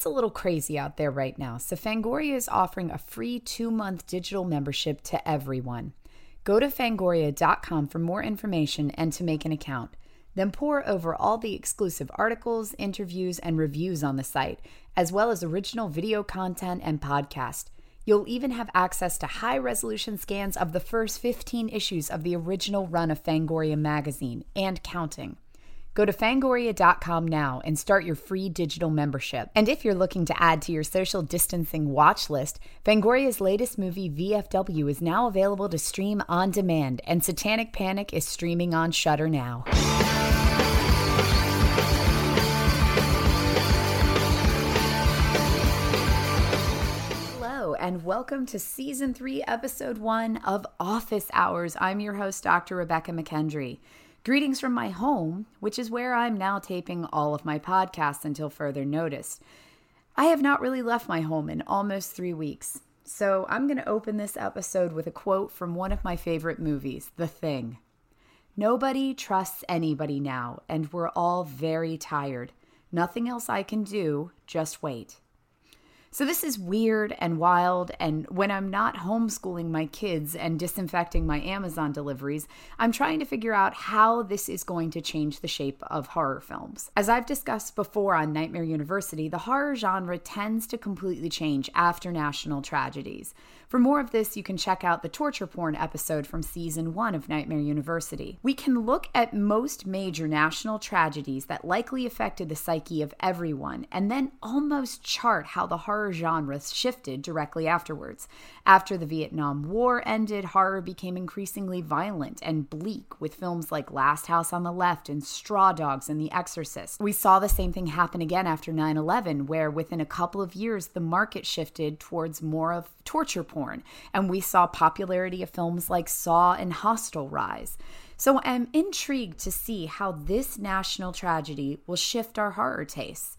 It's a little crazy out there right now, so Fangoria is offering a free two month digital membership to everyone. Go to fangoria.com for more information and to make an account. Then pour over all the exclusive articles, interviews, and reviews on the site, as well as original video content and podcast. You'll even have access to high resolution scans of the first 15 issues of the original run of Fangoria magazine and counting. Go to fangoria.com now and start your free digital membership. And if you're looking to add to your social distancing watch list, Fangoria's latest movie, VFW, is now available to stream on demand, and Satanic Panic is streaming on Shudder now. Hello, and welcome to season three, episode one of Office Hours. I'm your host, Dr. Rebekah McKendry. Greetings from my home, which is where I'm now taping all of my podcasts until further notice. I have not really left my home in almost three weeks, so I'm going to open this episode with a quote from one of my favorite movies, The Thing. Nobody trusts anybody now, and we're all very tired. Nothing else I can do, just wait. So this is weird and wild. And when I'm not homeschooling my kids and disinfecting my Amazon deliveries, I'm trying to figure out how this is going to change the shape of horror films. As I've discussed before on Nightmare University, the horror genre tends to completely change after national tragedies. For more of this, you can check out the torture porn episode from season one of Nightmare University. We can look at most major national tragedies that likely affected the psyche of everyone and then almost chart how the horror genre shifted directly afterwards. After the Vietnam War ended, horror became increasingly violent and bleak with films like Last House on the Left and Straw Dogs and The Exorcist. We saw the same thing happen again after 9 11, where within a couple of years the market shifted towards more of torture porn, and we saw popularity of films like Saw and Hostel rise. So I'm intrigued to see how this national tragedy will shift our horror tastes.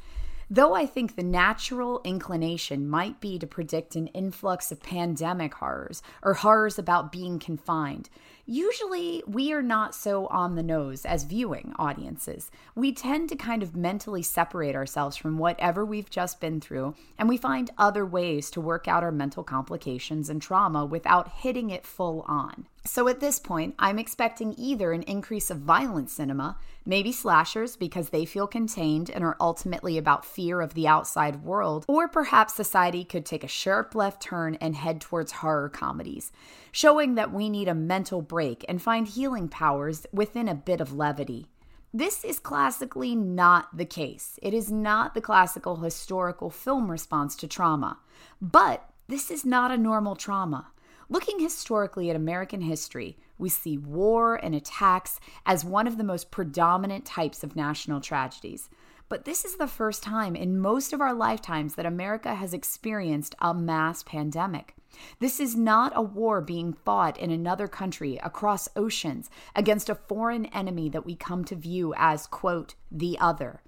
Though I think the natural inclination might be to predict an influx of pandemic horrors or horrors about being confined, usually we are not so on the nose as viewing audiences. We tend to kind of mentally separate ourselves from whatever we've just been through, and we find other ways to work out our mental complications and trauma without hitting it full on. So at this point, I'm expecting either an increase of violent cinema, maybe slashers because they feel contained and are ultimately about fear of the outside world, or perhaps society could take a sharp left turn and head towards horror comedies, showing that we need a mental break and find healing powers within a bit of levity. This is classically not the case. It is not the classical historical film response to trauma. But this is not a normal trauma. Looking historically at American history, we see war and attacks as one of the most predominant types of national tragedies. But this is the first time in most of our lifetimes that America has experienced a mass pandemic. This is not a war being fought in another country across oceans against a foreign enemy that we come to view as, quote, the other.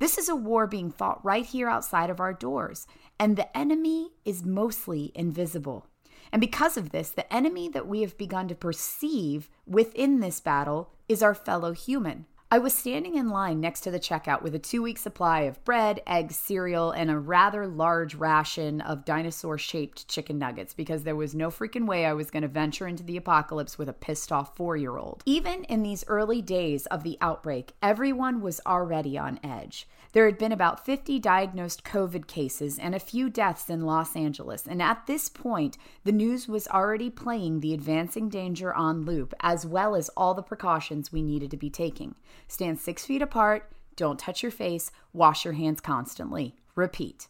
This is a war being fought right here outside of our doors, and the enemy is mostly invisible. And because of this, the enemy that we have begun to perceive within this battle is our fellow human. I was standing in line next to the checkout with a two week supply of bread, eggs, cereal, and a rather large ration of dinosaur shaped chicken nuggets because there was no freaking way I was going to venture into the apocalypse with a pissed off four year old. Even in these early days of the outbreak, everyone was already on edge. There had been about 50 diagnosed COVID cases and a few deaths in Los Angeles, and at this point, the news was already playing the advancing danger on loop, as well as all the precautions we needed to be taking. Stand six feet apart, don't touch your face, wash your hands constantly. Repeat.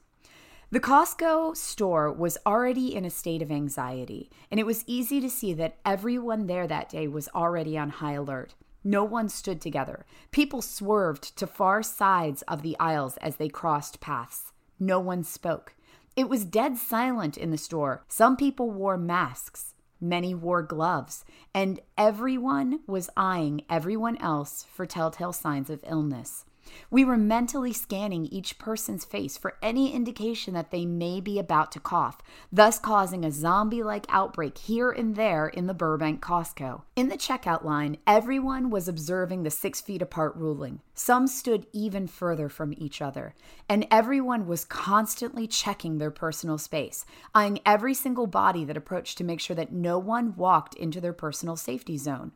The Costco store was already in a state of anxiety, and it was easy to see that everyone there that day was already on high alert. No one stood together. People swerved to far sides of the aisles as they crossed paths. No one spoke. It was dead silent in the store. Some people wore masks. Many wore gloves. And everyone was eyeing everyone else for telltale signs of illness. We were mentally scanning each person's face for any indication that they may be about to cough, thus causing a zombie like outbreak here and there in the Burbank Costco. In the checkout line, everyone was observing the six feet apart ruling. Some stood even further from each other, and everyone was constantly checking their personal space, eyeing every single body that approached to make sure that no one walked into their personal safety zone.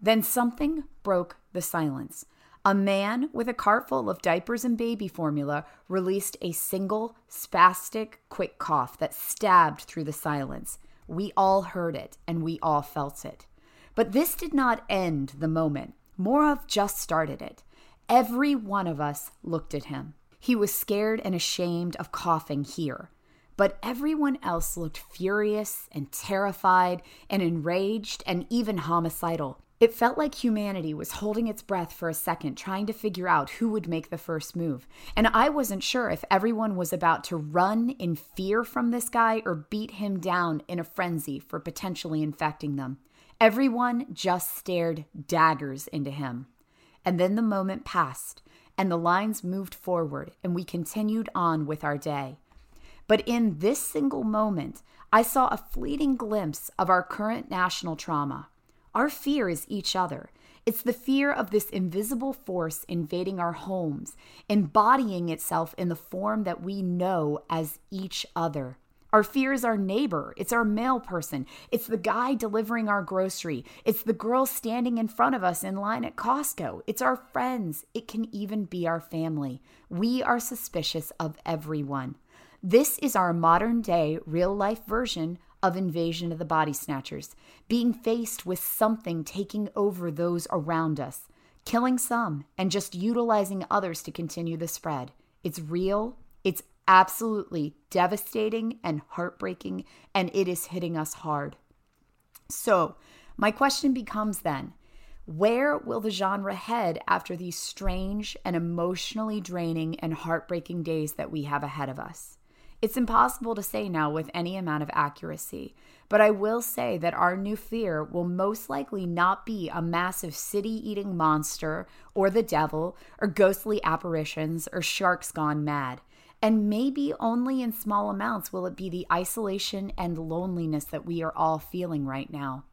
Then something broke the silence. A man with a cart full of diapers and baby formula released a single, spastic, quick cough that stabbed through the silence. We all heard it and we all felt it. But this did not end the moment. More of just started it. Every one of us looked at him. He was scared and ashamed of coughing here. But everyone else looked furious and terrified and enraged and even homicidal. It felt like humanity was holding its breath for a second, trying to figure out who would make the first move. And I wasn't sure if everyone was about to run in fear from this guy or beat him down in a frenzy for potentially infecting them. Everyone just stared daggers into him. And then the moment passed, and the lines moved forward, and we continued on with our day. But in this single moment, I saw a fleeting glimpse of our current national trauma our fear is each other. It's the fear of this invisible force invading our homes, embodying itself in the form that we know as each other. Our fear is our neighbor. It's our mail person. It's the guy delivering our grocery. It's the girl standing in front of us in line at Costco. It's our friends. It can even be our family. We are suspicious of everyone. This is our modern day, real life version of invasion of the body snatchers, being faced with something taking over those around us, killing some, and just utilizing others to continue the spread. It's real, it's absolutely devastating and heartbreaking, and it is hitting us hard. So, my question becomes then where will the genre head after these strange and emotionally draining and heartbreaking days that we have ahead of us? It's impossible to say now with any amount of accuracy, but I will say that our new fear will most likely not be a massive city eating monster, or the devil, or ghostly apparitions, or sharks gone mad. And maybe only in small amounts will it be the isolation and loneliness that we are all feeling right now.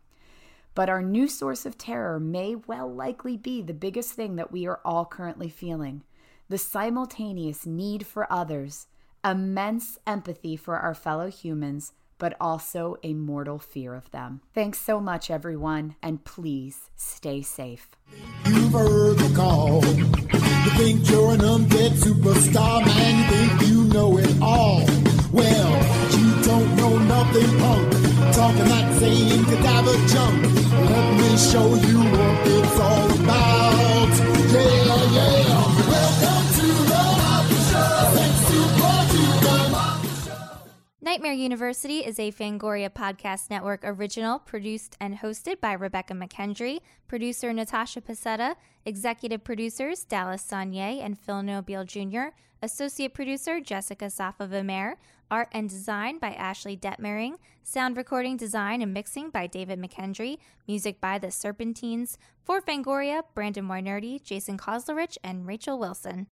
But our new source of terror may well likely be the biggest thing that we are all currently feeling the simultaneous need for others immense empathy for our fellow humans, but also a mortal fear of them. Thanks so much, everyone, and please stay safe. You've heard the call. You think you're an undead superstar, man. You think you know it all. Well, you don't know nothing, punk. Talking that same cadaver. Let me show you what it's all University is a Fangoria Podcast Network original produced and hosted by Rebekah McKendry, producer Natasha Pasetta, executive producers Dallas Sonnier and Phil Nobile Jr., associate producer Jessica Safa Vimer, art and design by Ashley Detmering, sound recording design and mixing by David McKendry, music by The Serpentines, for Fangoria, Brandon Weinerdy, Jason Koslerich, and Rachel Wilson.